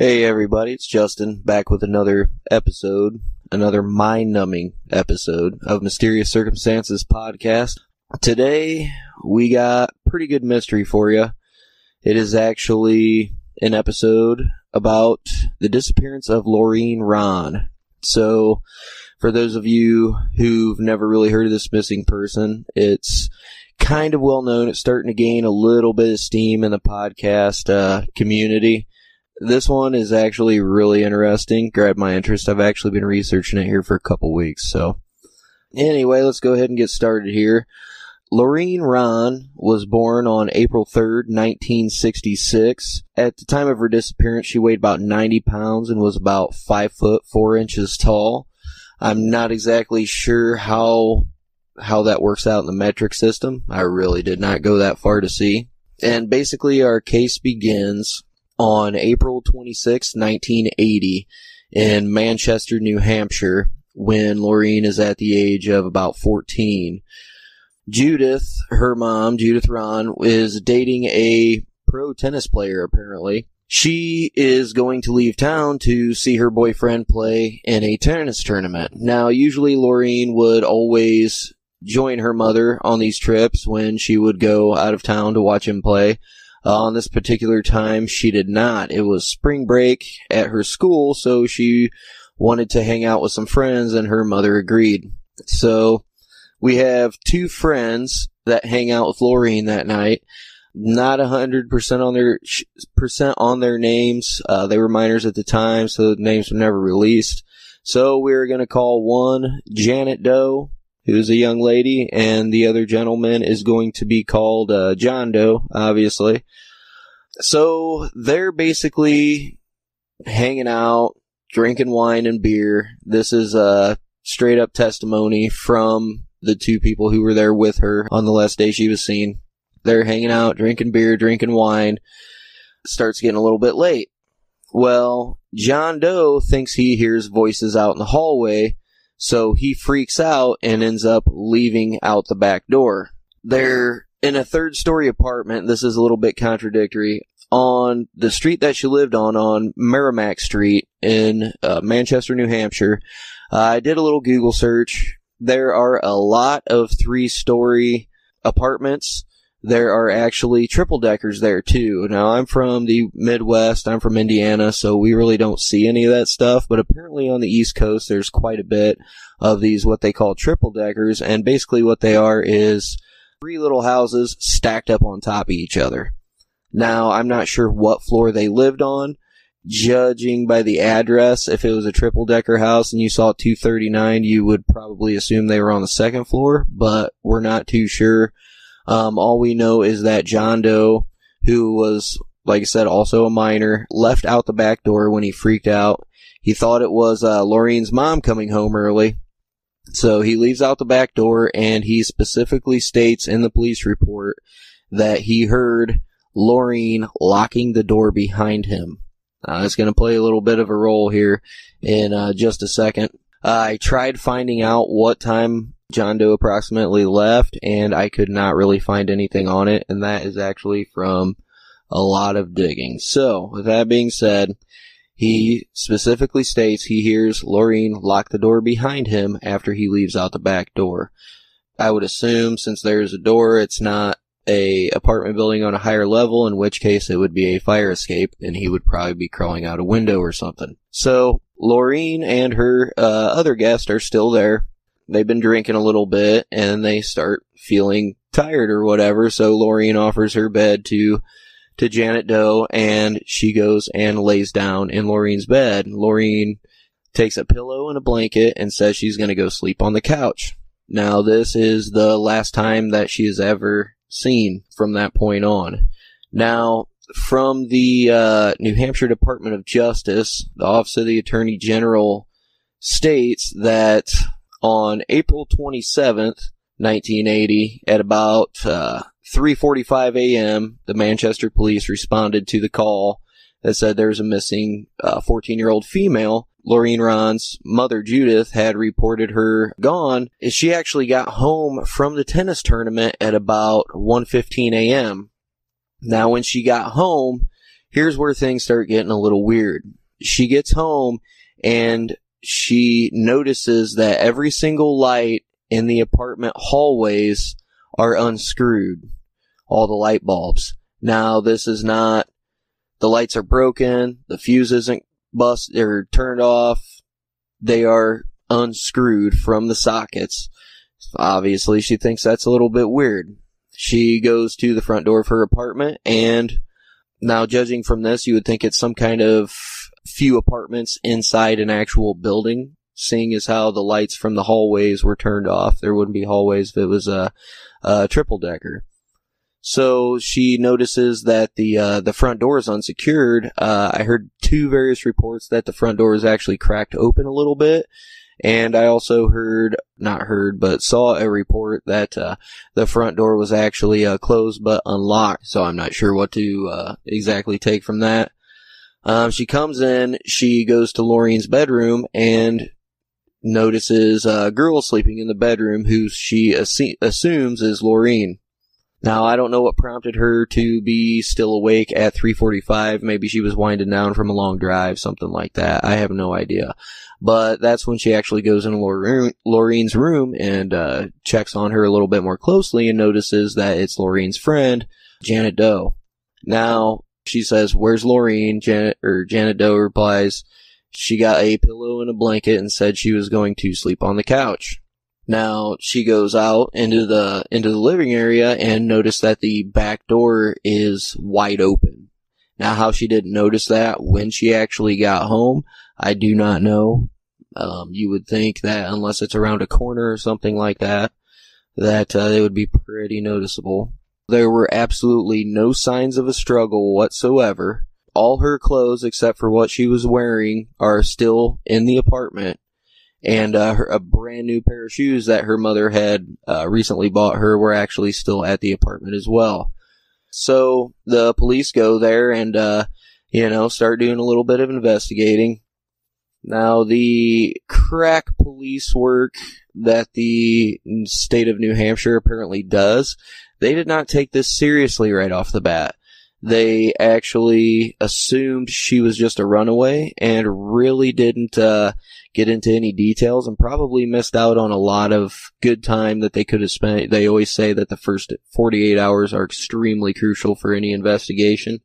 Hey everybody, it's Justin back with another episode, another mind-numbing episode of Mysterious Circumstances podcast. Today we got pretty good mystery for you. It is actually an episode about the disappearance of Laureen Rahn. So, for those of you who've never really heard of this missing person, it's kind of well known. It's starting to gain a little bit of steam in the podcast uh, community. This one is actually really interesting. Grabbed my interest. I've actually been researching it here for a couple weeks. So, anyway, let's go ahead and get started here. Laureen Rahn was born on April 3rd, 1966. At the time of her disappearance, she weighed about 90 pounds and was about 5 foot 4 inches tall. I'm not exactly sure how how that works out in the metric system. I really did not go that far to see. And basically our case begins on April 26, 1980 in Manchester, New Hampshire when Laureen is at the age of about 14. Judith, her mom, Judith Rahn, is dating a pro tennis player apparently. She is going to leave town to see her boyfriend play in a tennis tournament. Now, usually Laureen would always join her mother on these trips when she would go out of town to watch him play. Uh, on this particular time, she did not. It was spring break at her school, so she wanted to hang out with some friends, and her mother agreed. So we have two friends that hang out with Laureen that night. Not a hundred percent on their percent on their names. Uh, they were minors at the time, so the names were never released. So we're going to call one Janet Doe who's a young lady, and the other gentleman is going to be called uh, John Doe, obviously. So they're basically hanging out, drinking wine and beer. This is a straight up testimony from the two people who were there with her on the last day she was seen. They're hanging out, drinking beer, drinking wine. starts getting a little bit late. Well, John Doe thinks he hears voices out in the hallway so he freaks out and ends up leaving out the back door. They're in a third story apartment. This is a little bit contradictory. On the street that she lived on, on Merrimack Street in uh, Manchester, New Hampshire, uh, I did a little Google search. There are a lot of three story apartments there are actually triple deckers there too. Now I'm from the Midwest, I'm from Indiana, so we really don't see any of that stuff, but apparently on the East Coast there's quite a bit of these what they call triple deckers, and basically what they are is three little houses stacked up on top of each other. Now I'm not sure what floor they lived on, judging by the address, if it was a triple decker house and you saw 239, you would probably assume they were on the second floor, but we're not too sure. Um, all we know is that John Doe, who was, like I said, also a minor, left out the back door when he freaked out. He thought it was uh, Laureen's mom coming home early. So he leaves out the back door and he specifically states in the police report that he heard Laureen locking the door behind him. Uh, it's going to play a little bit of a role here in uh, just a second. Uh, I tried finding out what time John Doe approximately left, and I could not really find anything on it, and that is actually from a lot of digging. So, with that being said, he specifically states he hears Laureen lock the door behind him after he leaves out the back door. I would assume since there's a door, it's not a apartment building on a higher level, in which case it would be a fire escape, and he would probably be crawling out a window or something. So, Laureen and her uh, other guest are still there they've been drinking a little bit and they start feeling tired or whatever. So Laureen offers her bed to to Janet Doe and she goes and lays down in Laureen's bed. Laureen takes a pillow and a blanket and says she's going to go sleep on the couch. Now this is the last time that she is ever seen from that point on. Now from the uh, New Hampshire Department of Justice, the Office of the Attorney General states that on April 27th, 1980, at about uh, 3:45 a.m., the Manchester police responded to the call that said there's a missing 14-year-old uh, female. Laureen Rahn's mother, Judith, had reported her gone. She actually got home from the tennis tournament at about 1:15 a.m. Now, when she got home, here's where things start getting a little weird. She gets home and she notices that every single light in the apartment hallways are unscrewed. All the light bulbs. Now, this is not, the lights are broken, the fuse isn't bust, or turned off, they are unscrewed from the sockets. Obviously, she thinks that's a little bit weird. She goes to the front door of her apartment and now judging from this, you would think it's some kind of few apartments inside an actual building, seeing as how the lights from the hallways were turned off. There wouldn't be hallways if it was a, a triple decker. So she notices that the uh, the front door is unsecured. Uh, I heard two various reports that the front door is actually cracked open a little bit, and I also heard, not heard, but saw a report that uh, the front door was actually uh, closed but unlocked. So I'm not sure what to uh, exactly take from that. Um, she comes in, she goes to Laureen's bedroom and notices a girl sleeping in the bedroom who she assu- assumes is Laureen. Now, I don't know what prompted her to be still awake at 345. Maybe she was winding down from a long drive, something like that. I have no idea. But that's when she actually goes into Laureen's room and uh, checks on her a little bit more closely and notices that it's Laureen's friend, Janet Doe. Now, she says, where's Laureen? Janet, or Janet Doe replies, she got a pillow and a blanket and said she was going to sleep on the couch. Now she goes out into the into the living area and notice that the back door is wide open. Now how she didn't notice that when she actually got home, I do not know. Um, you would think that unless it's around a corner or something like that, that uh, it would be pretty noticeable. There were absolutely no signs of a struggle whatsoever. All her clothes, except for what she was wearing, are still in the apartment and uh, her, a brand new pair of shoes that her mother had uh, recently bought her were actually still at the apartment as well. So the police go there and, uh, you know, start doing a little bit of investigating. Now, the crack police work that the state of New Hampshire apparently does, they did not take this seriously right off the bat. They actually assumed she was just a runaway and really didn't uh, get into any details and probably missed out on a lot of good time that they could have spent. They always say that the first 48 hours are extremely crucial for any investigation,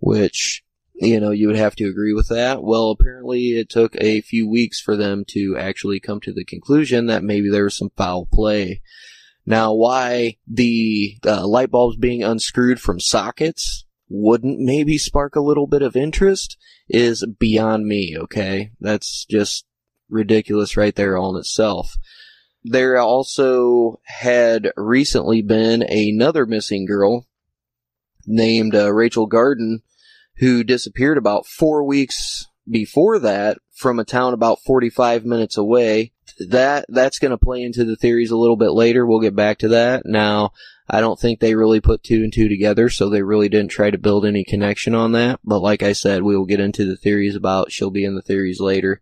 which, you know, you would have to agree with that. Well, apparently it took a few weeks for them to actually come to the conclusion that maybe there was some foul play. Now, why the uh, light bulbs being unscrewed from sockets wouldn't maybe spark a little bit of interest is beyond me, okay? That's just ridiculous right there on itself. There also had recently been another missing girl named uh, Rachel Garden who disappeared about four weeks before that from a town about 45 minutes away. That, that's gonna play into the theories a little bit later. We'll get back to that. Now, I don't think they really put two and two together, so they really didn't try to build any connection on that. But like I said, we will get into the theories about she'll be in the theories later.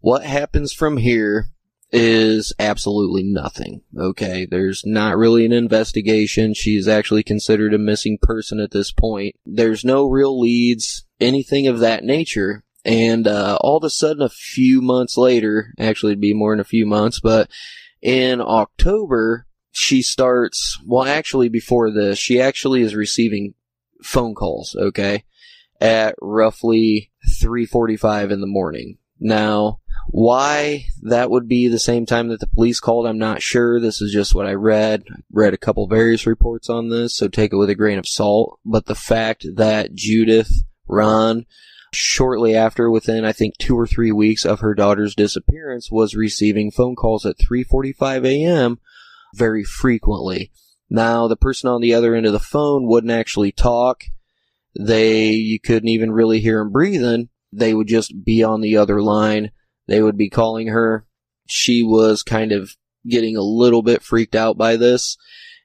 What happens from here is absolutely nothing. Okay, there's not really an investigation. She's actually considered a missing person at this point. There's no real leads, anything of that nature. And uh, all of a sudden, a few months later, actually, it'd be more than a few months, but in October, she starts, well, actually before this, she actually is receiving phone calls, okay, at roughly 3.45 in the morning. Now, why that would be the same time that the police called, I'm not sure. This is just what I read. Read a couple various reports on this, so take it with a grain of salt. But the fact that Judith Rahn, shortly after, within I think two or three weeks of her daughter's disappearance, was receiving phone calls at 3:45 a.m very frequently. Now, the person on the other end of the phone wouldn't actually talk. They, you couldn't even really hear them breathing. They would just be on the other line. They would be calling her. She was kind of getting a little bit freaked out by this.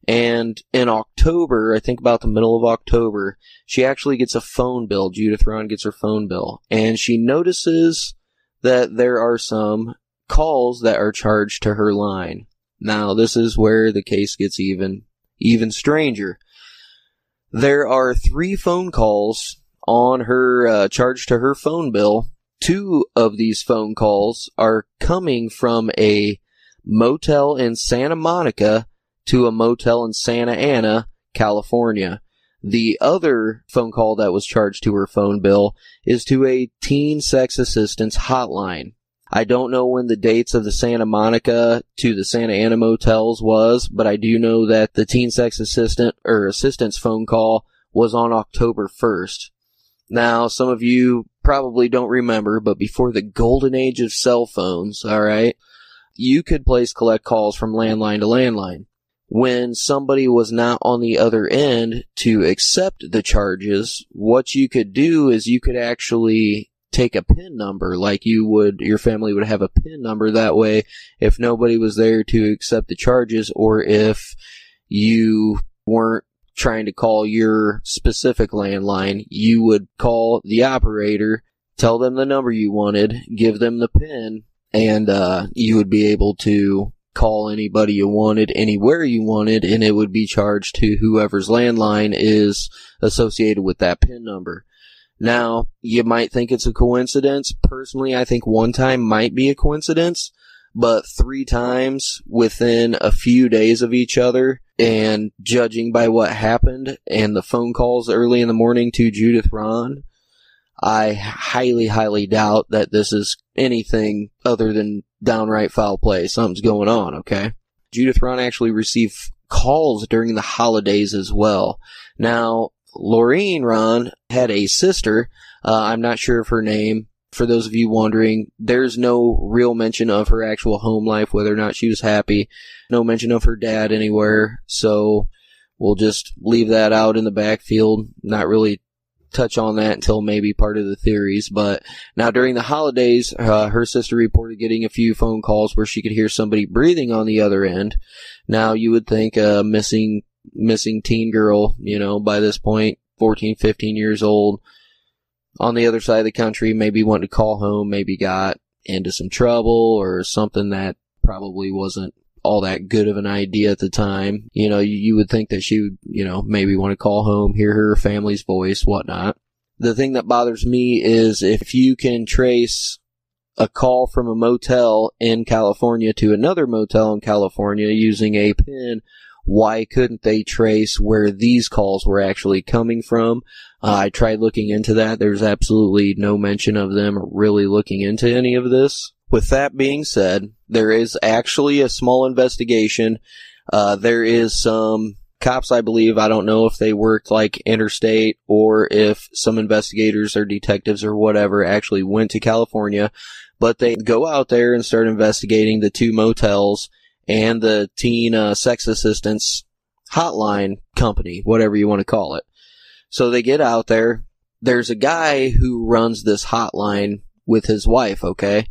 And in October, I think about the middle of October, she actually gets a phone bill. Judith Rahn gets her phone bill. And she notices that there are some calls that are charged to her line. Now, this is where the case gets even, even stranger. There are three phone calls on her uh, charge to her phone bill, two of these phone calls are coming from a motel in Santa Monica to a motel in Santa Ana, California. The other phone call that was charged to her phone bill is to a teen sex assistance hotline. I don't know when the dates of the Santa Monica to the Santa Ana motels was, but I do know that the teen sex assistant or assistance phone call was on October 1st. Now, some of you probably don't remember, but before the golden age of cell phones, alright, you could place collect calls from landline to landline. When somebody was not on the other end to accept the charges, what you could do is you could actually take a PIN number like you would, your family would have a PIN number that way if nobody was there to accept the charges or if you weren't trying to call your specific landline, you would call the operator, tell them the number you wanted, give them the PIN, and uh, you would be able to call anybody you wanted anywhere you wanted and it would be charged to whoever's landline is associated with that PIN number. Now, you might think it's a coincidence. Personally, I think one time might be a coincidence, but three times within a few days of each other, and judging by what happened and the phone calls early in the morning to Judith Rahn, I highly, highly doubt that this is anything other than downright foul play. Something's going on, okay? Judith Rahn actually received calls during the holidays as well. Now, Laureen Rahn had a sister. Uh, I'm not sure of her name. For those of you wondering, there's no real mention of her actual home life, whether or not she was happy. No mention of her dad anywhere. So we'll just leave that out in the backfield. Not really touch on that until maybe part of the theories. But now during the holidays, uh, her sister reported getting a few phone calls where she could hear somebody breathing on the other end. Now you would think a missing missing teen girl, you know, by this point, 14, 15 years old, on the other side of the country, maybe wanted to call home, maybe got into some trouble or something that probably wasn't all that good of an idea at the time. You know, you, you would think that she would, you know, maybe want to call home, hear her family's voice, whatnot. The thing that bothers me is if you can trace a call from a motel in California to another motel in California using a pin why couldn't they trace where these calls were actually coming from? Uh, I tried looking into that. There's absolutely no mention of them really looking into any of this. With that being said, there is actually a small investigation. Uh, there is some cops, I believe. I don't know if they worked like interstate or if some investigators or detectives or whatever actually went to California, but they go out there and start investigating the two motels and the teen uh, sex assistance hotline company, whatever you want to call it. So they get out there. There's a guy who runs this hotline with his wife, okay?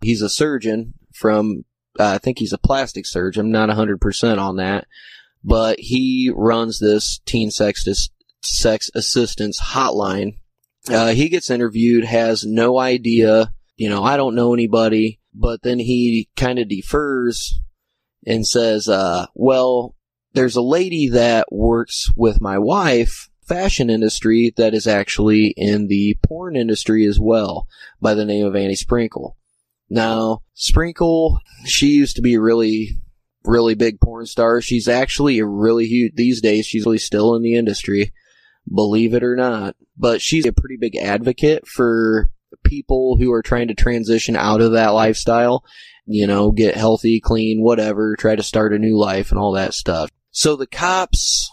He's a surgeon from, uh, I think he's a plastic surgeon. I'm not 100% on that. But he runs this teen sex, sex assistance hotline. Uh, he gets interviewed, has no idea, you know, I don't know anybody, but then he kind of defers and says, uh, well, there's a lady that works with my wife, fashion industry, that is actually in the porn industry as well, by the name of Annie Sprinkle. Now, Sprinkle, she used to be really, really big porn star. She's actually a really huge, these days, she's really still in the industry, believe it or not. But she's a pretty big advocate for people who are trying to transition out of that lifestyle you know, get healthy, clean, whatever, try to start a new life and all that stuff. So the cops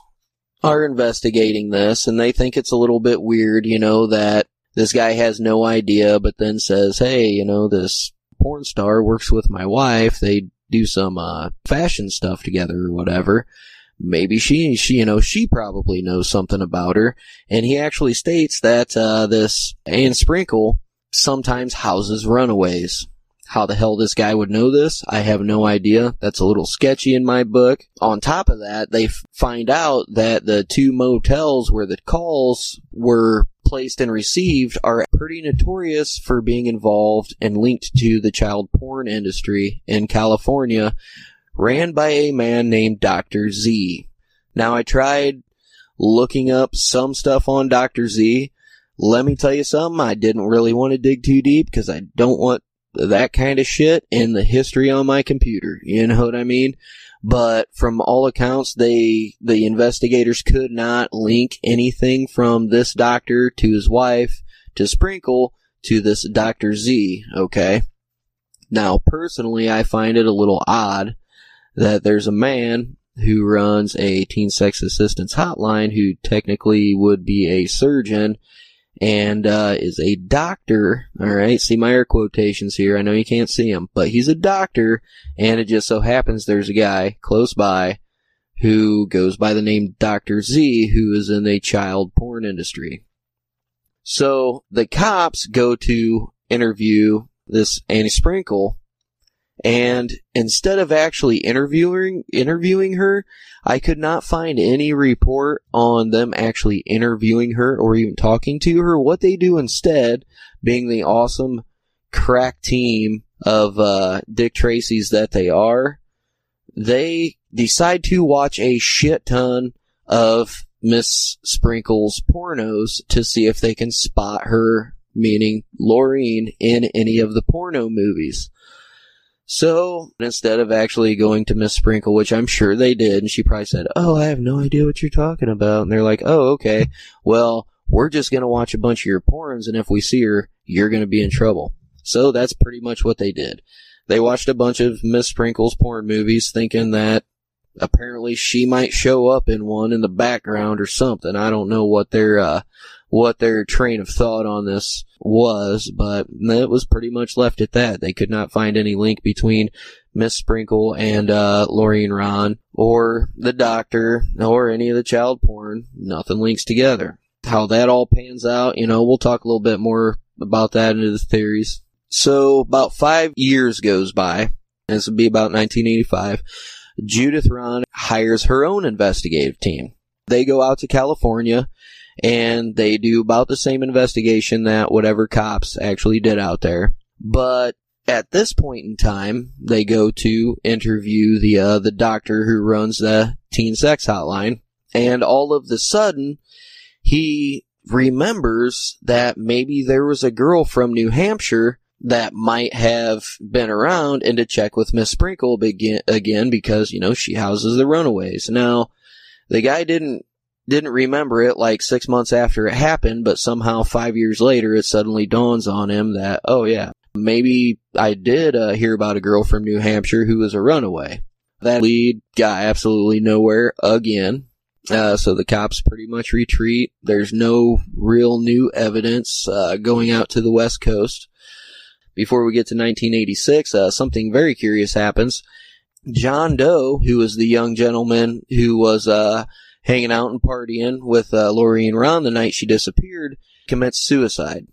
are investigating this and they think it's a little bit weird, you know, that this guy has no idea, but then says, hey, you know, this porn star works with my wife. They do some, uh, fashion stuff together or whatever. Maybe she, she, you know, she probably knows something about her. And he actually states that, uh, this Anne Sprinkle sometimes houses runaways. How the hell this guy would know this, I have no idea. That's a little sketchy in my book. On top of that, they f- find out that the two motels where the calls were placed and received are pretty notorious for being involved and linked to the child porn industry in California, ran by a man named Dr. Z. Now I tried looking up some stuff on Dr. Z, let me tell you something. I didn't really want to dig too deep because I don't want that kind of shit in the history on my computer. You know what I mean? But from all accounts, they, the investigators could not link anything from this doctor to his wife to Sprinkle to this Dr. Z, okay? Now, personally, I find it a little odd that there's a man who runs a teen sex assistance hotline who technically would be a surgeon and uh, is a doctor. All right, see my air quotations here. I know you can't see him, but he's a doctor, and it just so happens there's a guy close by who goes by the name Doctor Z, who is in the child porn industry. So the cops go to interview this Annie Sprinkle and instead of actually interviewing interviewing her, I could not find any report on them actually interviewing her or even talking to her. What they do instead, being the awesome crack team of uh, Dick Tracy's that they are, they decide to watch a shit ton of Miss Sprinkle's pornos to see if they can spot her, meaning Laureen, in any of the porno movies. So instead of actually going to Miss Sprinkle, which I'm sure they did, and she probably said, "Oh, I have no idea what you're talking about," and they're like, "Oh, okay. Well, we're just gonna watch a bunch of your porns, and if we see her, you're gonna be in trouble." So that's pretty much what they did. They watched a bunch of Miss Sprinkle's porn movies, thinking that apparently she might show up in one in the background or something. I don't know what their uh, what their train of thought on this was, but it was pretty much left at that. They could not find any link between Miss Sprinkle and uh, Rahn, or the doctor, or any of the child porn. Nothing links together. How that all pans out, you know, we'll talk a little bit more about that into the theories. So about five years goes by. This would be about 1985. Judith Rahn hires her own investigative team. They go out to California and they do about the same investigation that whatever cops actually did out there. But at this point in time, they go to interview the uh, the doctor who runs the teen sex hotline, and all of the sudden, he remembers that maybe there was a girl from New Hampshire that might have been around and to check with Miss Sprinkle begin, again because, you know, she houses the runaways. Now, the guy didn't didn't remember it like six months after it happened, but somehow five years later it suddenly dawns on him that, oh yeah, maybe I did uh, hear about a girl from New Hampshire who was a runaway. That lead got absolutely nowhere again. Uh, so the cops pretty much retreat. There's no real new evidence uh, going out to the West Coast. Before we get to 1986, uh, something very curious happens. John Doe, who was the young gentleman who was uh, hanging out and partying with uh, Lorraine Rahn the night she disappeared, commits suicide.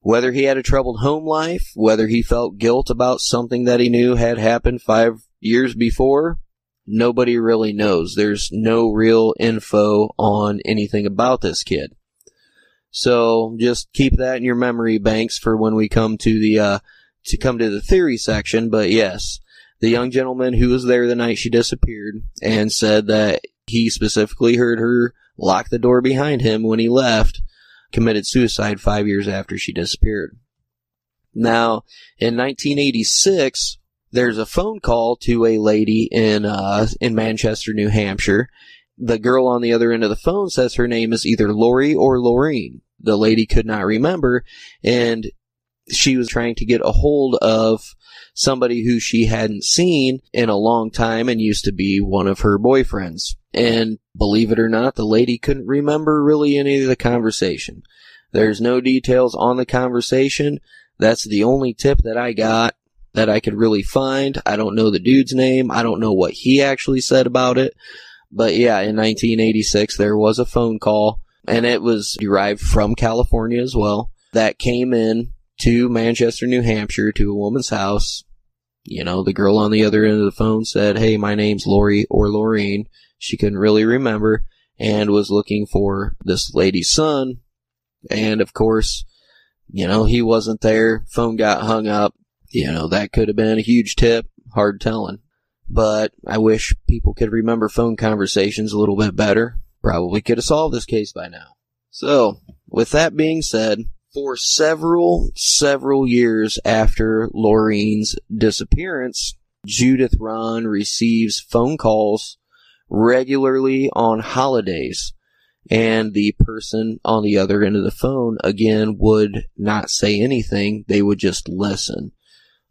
Whether he had a troubled home life, whether he felt guilt about something that he knew had happened five years before, nobody really knows. There's no real info on anything about this kid. So just keep that in your memory banks for when we come to the uh, to come to the theory section. But yes, the young gentleman who was there the night she disappeared and said that he specifically heard her lock the door behind him when he left, committed suicide five years after she disappeared. Now, in 1986, there's a phone call to a lady in uh, in Manchester, New Hampshire. The girl on the other end of the phone says her name is either Lori or Lorraine. The lady could not remember, and she was trying to get a hold of somebody who she hadn't seen in a long time and used to be one of her boyfriends. And believe it or not, the lady couldn't remember really any of the conversation. There's no details on the conversation. That's the only tip that I got that I could really find. I don't know the dude's name. I don't know what he actually said about it. But yeah, in 1986, there was a phone call and it was derived from California as well that came in to Manchester, New Hampshire to a woman's house. You know, the girl on the other end of the phone said, Hey, my name's Lori or Lorraine. She couldn't really remember and was looking for this lady's son. And of course, you know, he wasn't there. Phone got hung up. You know, that could have been a huge tip. Hard telling. But I wish people could remember phone conversations a little bit better. Probably could have solved this case by now. So, with that being said, for several, several years after Laureen's disappearance, Judith Rahn receives phone calls regularly on holidays. And the person on the other end of the phone, again, would not say anything. They would just listen.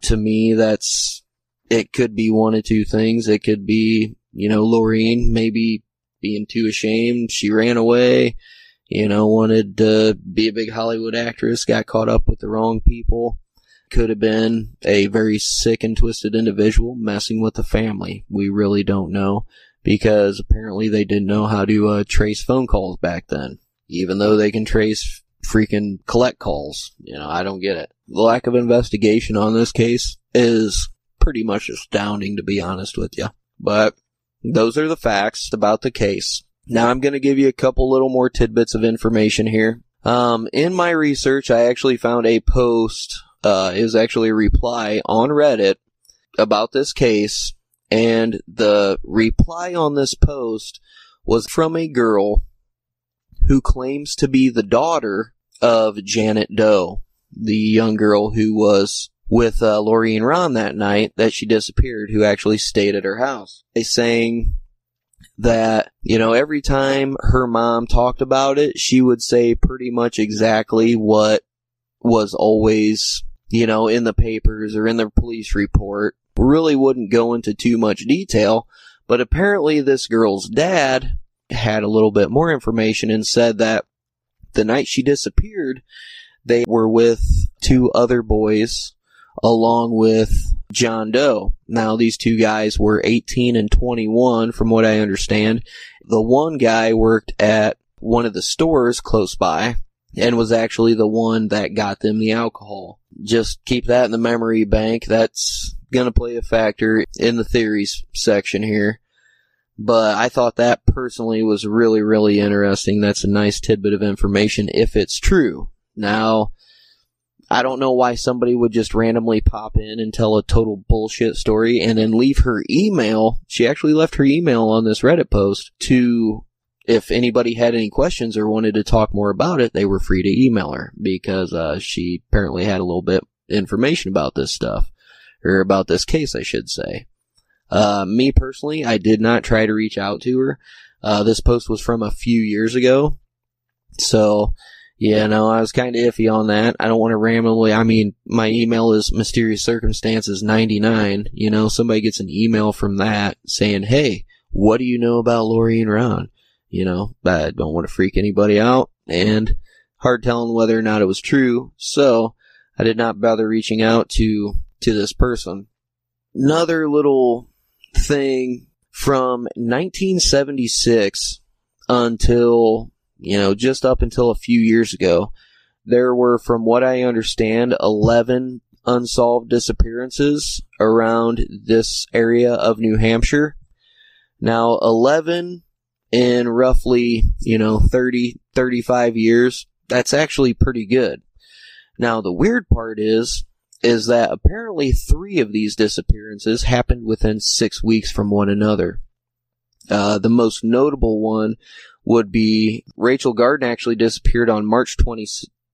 To me, that's, it could be one of two things. It could be, you know, Laureen maybe being too ashamed. She ran away, you know, wanted to be a big Hollywood actress, got caught up with the wrong people. Could have been a very sick and twisted individual messing with the family. We really don't know because apparently they didn't know how to uh, trace phone calls back then. Even though they can trace freaking collect calls. You know, I don't get it. The lack of investigation on this case is pretty much astounding to be honest with you. But those are the facts about the case. Now I'm going to give you a couple little more tidbits of information here. Um, in my research, I actually found a post, uh, is actually a reply on Reddit about this case and the reply on this post was from a girl who claims to be the daughter of Janet Doe, the young girl who was with uh, Laureen Rahn that night that she disappeared, who actually stayed at her house. They saying that, you know, every time her mom talked about it, she would say pretty much exactly what was always, you know, in the papers or in the police report. Really wouldn't go into too much detail, but apparently this girl's dad had a little bit more information and said that the night she disappeared, they were with two other boys along with John Doe. Now these two guys were 18 and 21 from what I understand. The one guy worked at one of the stores close by and was actually the one that got them the alcohol. Just keep that in the memory bank. That's going to play a factor in the theories section here. But I thought that personally was really, really interesting. That's a nice tidbit of information if it's true. Now, I don't know why somebody would just randomly pop in and tell a total bullshit story and then leave her email. She actually left her email on this Reddit post to, if anybody had any questions or wanted to talk more about it, they were free to email her because uh, she apparently had a little bit information about this stuff or about this case, I should say. Uh, me personally, I did not try to reach out to her. Uh, this post was from a few years ago. So, yeah, no, I was kind of iffy on that. I don't want to randomly, I mean, my email is mysterious circumstances 99. You know, somebody gets an email from that saying, hey, what do you know about Laureen Rahn? You know, I don't want to freak anybody out and hard telling whether or not it was true. So I did not bother reaching out to to this person. Another little thing from 1976 until, you know, just up until a few years ago, there were, from what I understand, 11 unsolved disappearances around this area of New Hampshire. Now, 11 in roughly, you know, 30, 35 years, that's actually pretty good. Now, the weird part is, is that apparently three of these disappearances happened within six weeks from one another. Uh, the most notable one would be Rachel Garden actually disappeared on March 20,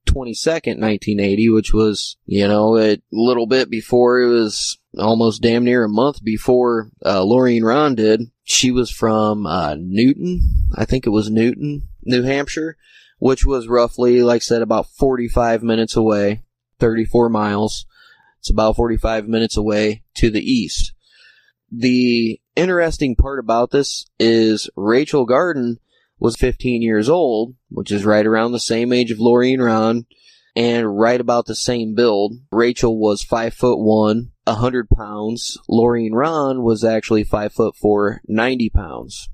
22nd, 1980, which was, you know, a little bit before it was almost damn near a month before uh, Rahn did. She was from uh, Newton, I think it was Newton, New Hampshire, which was roughly, like I said, about 45 minutes away, 34 miles. It's about 45 minutes away to the east. The interesting part about this is Rachel Garden was 15 years old, which is right around the same age of Laureen Rahn, and right about the same build. Rachel was 5 foot 1, 100 pounds. Laureen Rahn was actually 5 foot 4, 90 pounds.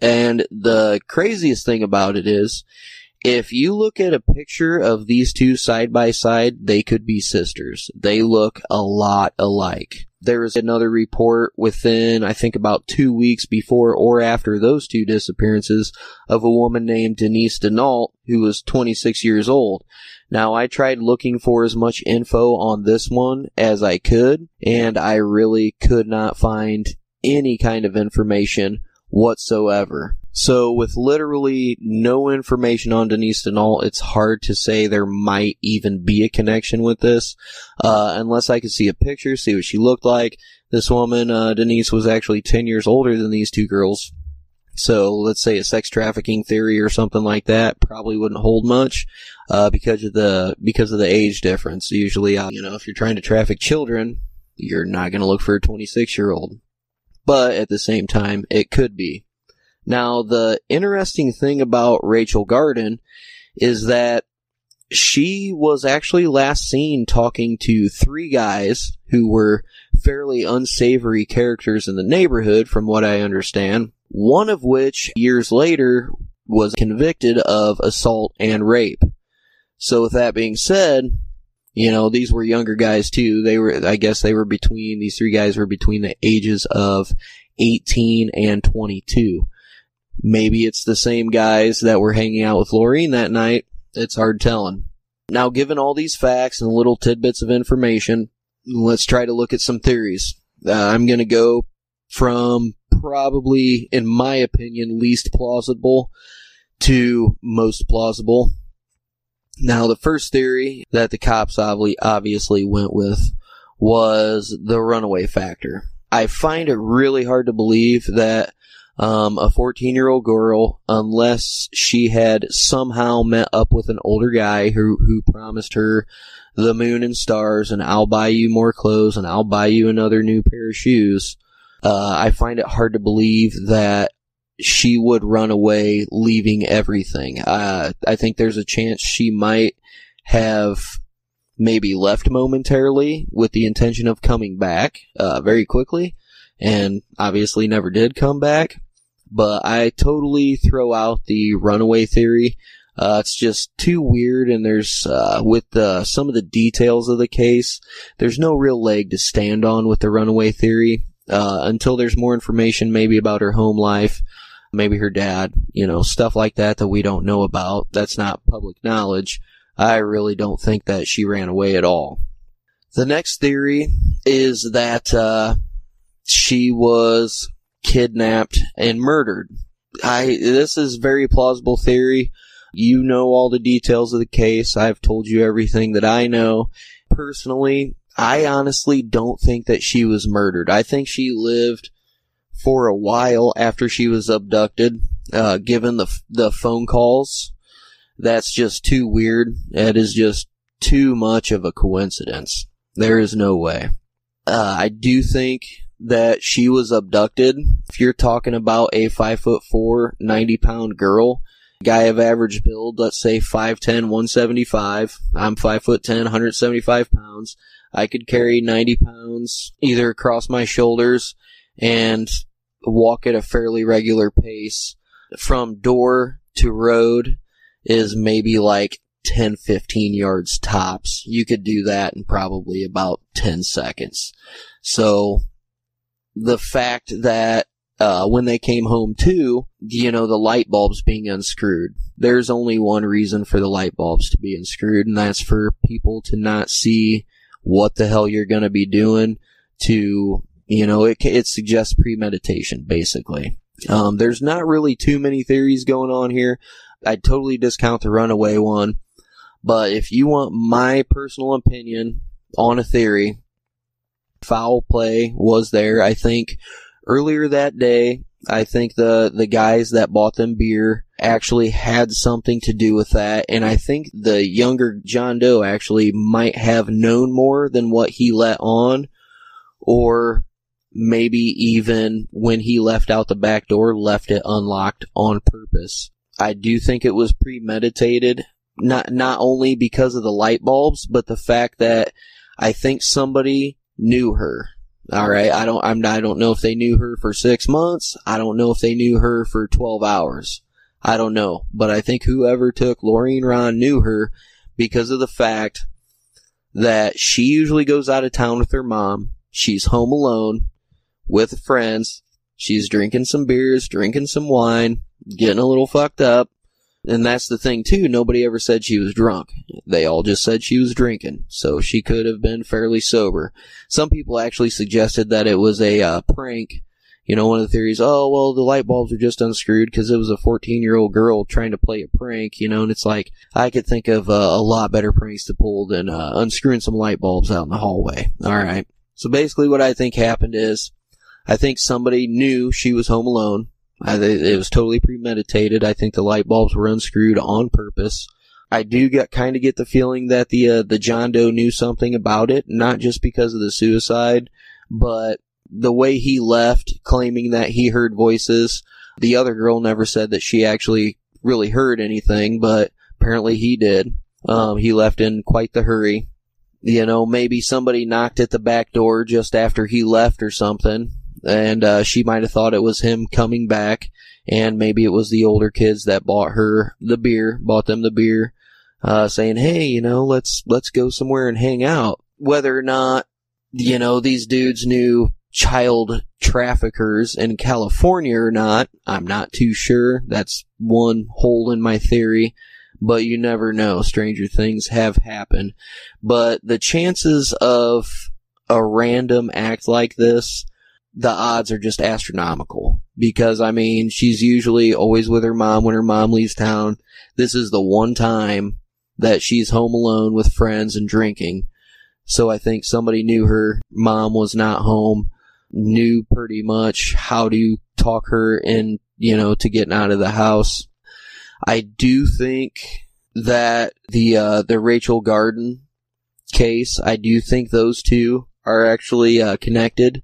And the craziest thing about it is, if you look at a picture of these two side by side, they could be sisters. They look a lot alike. There was another report within, I think about two weeks before or after those two disappearances of a woman named Denise Daneault who was 26 years old. Now I tried looking for as much info on this one as I could and I really could not find any kind of information whatsoever. So with literally no information on Denise Daneault, it's hard to say there might even be a connection with this, uh, unless I could see a picture, see what she looked like. This woman, uh, Denise, was actually 10 years older than these two girls. So let's say a sex trafficking theory or something like that probably wouldn't hold much, uh, because of the, because of the age difference. Usually, uh, you know, if you're trying to traffic children, you're not going to look for a 26 year old. But at the same time, it could be. Now, the interesting thing about Rachel Garden is that she was actually last seen talking to three guys who were fairly unsavory characters in the neighborhood, from what I understand. One of which, years later, was convicted of assault and rape. So with that being said, you know, these were younger guys too. They were, I guess they were between, these three guys were between the ages of 18 and 22. Maybe it's the same guys that were hanging out with Laureen that night. It's hard telling. Now, given all these facts and little tidbits of information, let's try to look at some theories. Uh, I'm going to go from probably, in my opinion, least plausible to most plausible. Now, the first theory that the cops obviously went with was the runaway factor. I find it really hard to believe that um, a 14 year old girl, unless she had somehow met up with an older guy who, who promised her the moon and stars and I'll buy you more clothes and I'll buy you another new pair of shoes. Uh, I find it hard to believe that she would run away leaving everything. Uh, I think there's a chance she might have maybe left momentarily with the intention of coming back, uh, very quickly and obviously never did come back. But I totally throw out the runaway theory. Uh, it's just too weird, and there's uh, with the, some of the details of the case, there's no real leg to stand on with the runaway theory uh, until there's more information, maybe about her home life, maybe her dad, you know, stuff like that that we don't know about. That's not public knowledge. I really don't think that she ran away at all. The next theory is that uh, she was kidnapped and murdered. I this is very plausible theory. You know all the details of the case. I've told you everything that I know. Personally, I honestly don't think that she was murdered. I think she lived for a while after she was abducted. Uh, given the the phone calls, that's just too weird. That is just too much of a coincidence. There is no way. Uh, I do think that she was abducted. If you're talking about a five foot four, 90 pound girl, guy of average build, let's say 5'10, 175. I'm 5 foot 10, 175 pounds. I could carry 90 pounds either across my shoulders and walk at a fairly regular pace. From door to road is maybe like 10, 15 yards tops. You could do that in probably about 10 seconds. So the fact that uh, when they came home too, you know, the light bulbs being unscrewed. There's only one reason for the light bulbs to be unscrewed, and that's for people to not see what the hell you're going to be doing to, you know, it, it suggests premeditation, basically. Um, there's not really too many theories going on here. I totally discount the runaway one. But if you want my personal opinion on a theory, foul play was there. I think earlier that day, I think the, the guys that bought them beer actually had something to do with that. And I think the younger John Doe actually might have known more than what he let on. Or maybe even when he left out the back door, left it unlocked on purpose. I do think it was premeditated. Not, not only because of the light bulbs, but the fact that I think somebody knew her. All right. I don't, I'm, I don't know if they knew her for six months. I don't know if they knew her for 12 hours. I don't know. But I think whoever took Laureen Rahn knew her because of the fact that she usually goes out of town with her mom. She's home alone with friends. She's drinking some beers, drinking some wine, getting a little fucked up. And that's the thing too. Nobody ever said she was drunk. They all just said she was drinking. So she could have been fairly sober. Some people actually suggested that it was a uh, prank, you know, one of the theories, oh, well, the light bulbs are just unscrewed because it was a 14 year old girl trying to play a prank, you know, and it's like, I could think of uh, a lot better pranks to pull than uh, unscrewing some light bulbs out in the hallway. Alright. So basically what I think happened is, I think somebody knew she was home alone. I, it was totally premeditated. I think the light bulbs were unscrewed on purpose. I do get kind of get the feeling that the uh, the John Doe knew something about it, not just because of the suicide, but the way he left, claiming that he heard voices. The other girl never said that she actually really heard anything, but apparently he did. Um, he left in quite the hurry. You know, maybe somebody knocked at the back door just after he left or something, and uh, she might have thought it was him coming back, and maybe it was the older kids that bought her the beer, bought them the beer, uh, saying, "Hey, you know, let's let's go somewhere and hang out." Whether or not, you know, these dudes knew child traffickers in California or not, I'm not too sure. That's one hole in my theory, but you never know. Stranger things have happened. But the chances of a random act like this, the odds are just astronomical. Because, I mean, she's usually always with her mom when her mom leaves town. This is the one time that she's home alone with friends and drinking. So I think somebody knew her mom was not home knew pretty much how to talk her in, you know, to getting out of the house. I do think that the, uh, the Rachel Garden case, I do think those two are actually, uh, connected.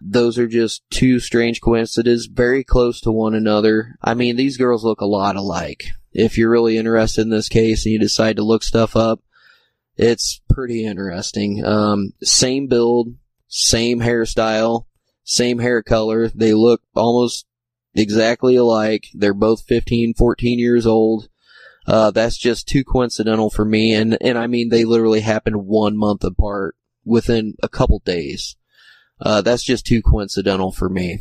Those are just two strange coincidences, very close to one another. I mean, these girls look a lot alike. If you're really interested in this case and you decide to look stuff up, it's pretty interesting. Um, same build, same hairstyle, same hair color. They look almost exactly alike. They're both 15, 14 years old. Uh, that's just too coincidental for me. And, and I mean, they literally happened one month apart within a couple days. Uh, that's just too coincidental for me.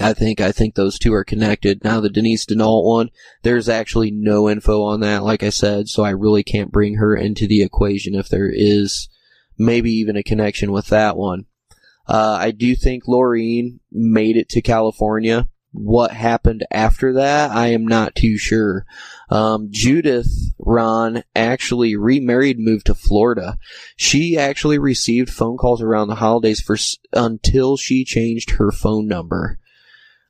I think, I think those two are connected. Now the Denise Daneault one, there's actually no info on that, like I said, so I really can't bring her into the equation if there is maybe even a connection with that one. Uh, I do think Laureen made it to California. What happened after that, I am not too sure. Um, Judith Rahn actually remarried, moved to Florida. She actually received phone calls around the holidays for until she changed her phone number.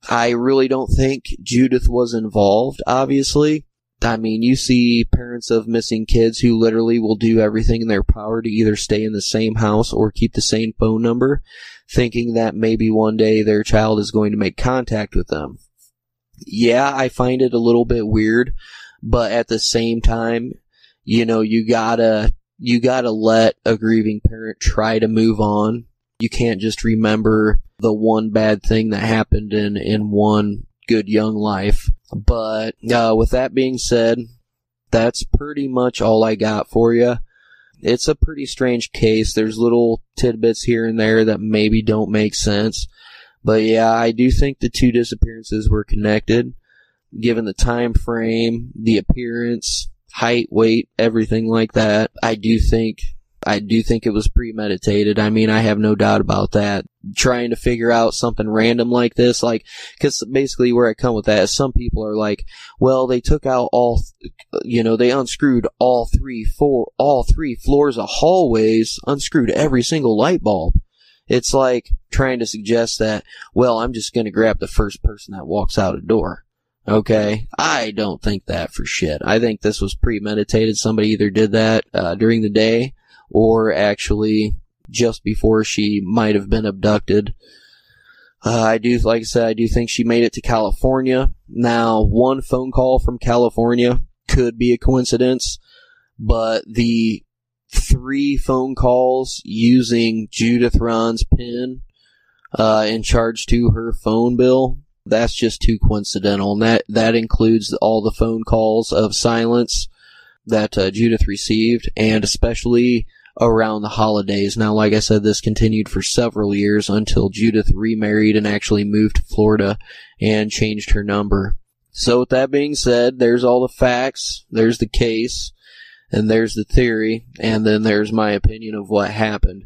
I really don't think Judith was involved, obviously. I mean, you see parents of missing kids who literally will do everything in their power to either stay in the same house or keep the same phone number, thinking that maybe one day their child is going to make contact with them. Yeah, I find it a little bit weird, but at the same time, you know, you gotta, you gotta let a grieving parent try to move on. You can't just remember the one bad thing that happened in, in one good young life. But uh, with that being said, that's pretty much all I got for you. It's a pretty strange case. There's little tidbits here and there that maybe don't make sense. But yeah, I do think the two disappearances were connected. Given the time frame, the appearance, height, weight, everything like that, I do think I do think it was premeditated. I mean, I have no doubt about that. Trying to figure out something random like this, like, cause basically where I come with that is some people are like, well, they took out all, you know, they unscrewed all three, four, all three floors of hallways, unscrewed every single light bulb. It's like trying to suggest that, well, I'm just gonna grab the first person that walks out a door. Okay, I don't think that for shit. I think this was premeditated. Somebody either did that uh, during the day or actually just before she might have been abducted. Uh, I do, like I said, I do think she made it to California. Now, one phone call from California could be a coincidence, but the three phone calls using Judith Rahn's pin uh, in charge to her phone bill, that's just too coincidental. And that, that includes all the phone calls of silence that uh, Judith received, and especially around the holidays. Now, like I said, this continued for several years until Judith remarried and actually moved to Florida and changed her number. So with that being said, there's all the facts, there's the case, and there's the theory, and then there's my opinion of what happened.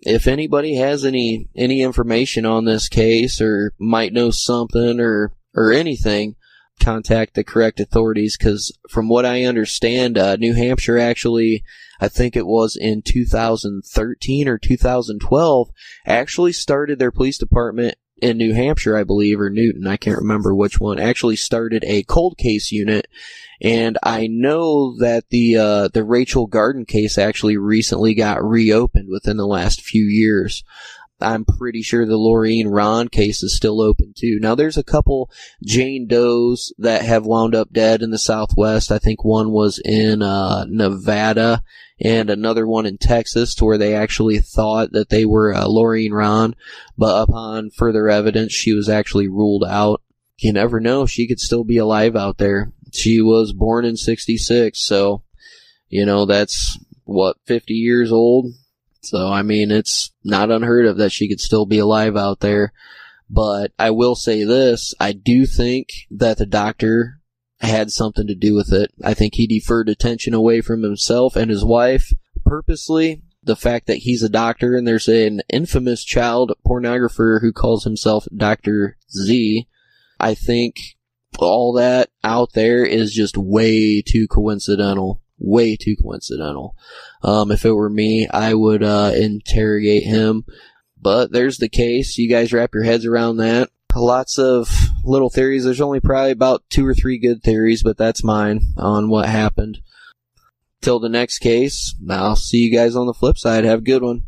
if anybody has any any information on this case or might know something or or anything, contact the correct authorities because from what I understand, uh, New Hampshire actually, I think it was in 2013 or 2012, actually started their police department in New Hampshire, I believe, or Newton, I can't remember which one, actually started a cold case unit. And I know that the, uh, the Rachel Garden case actually recently got reopened within the last few years. I'm pretty sure the Laureen Rahn case is still open too. Now there's a couple Jane Does that have wound up dead in the Southwest. I think one was in uh, Nevada and another one in Texas to where they actually thought that they were uh, Rahn, but upon further evidence, she was actually ruled out. You never know. She could still be alive out there. She was born in 66, so, you know, that's what, 50 years old? So, I mean, it's not unheard of that she could still be alive out there. But I will say this, I do think that the doctor had something to do with it. I think he deferred attention away from himself and his wife purposely. The fact that he's a doctor and there's an infamous child pornographer who calls himself Dr. Z, I think all that out there is just way too coincidental way too coincidental. Um, if it were me, I would uh, interrogate him. But there's the case. You guys wrap your heads around that. Lots of little theories. There's only probably about two or three good theories, but that's mine on what happened. Till the next case, I'll see you guys on the flip side. Have a good one.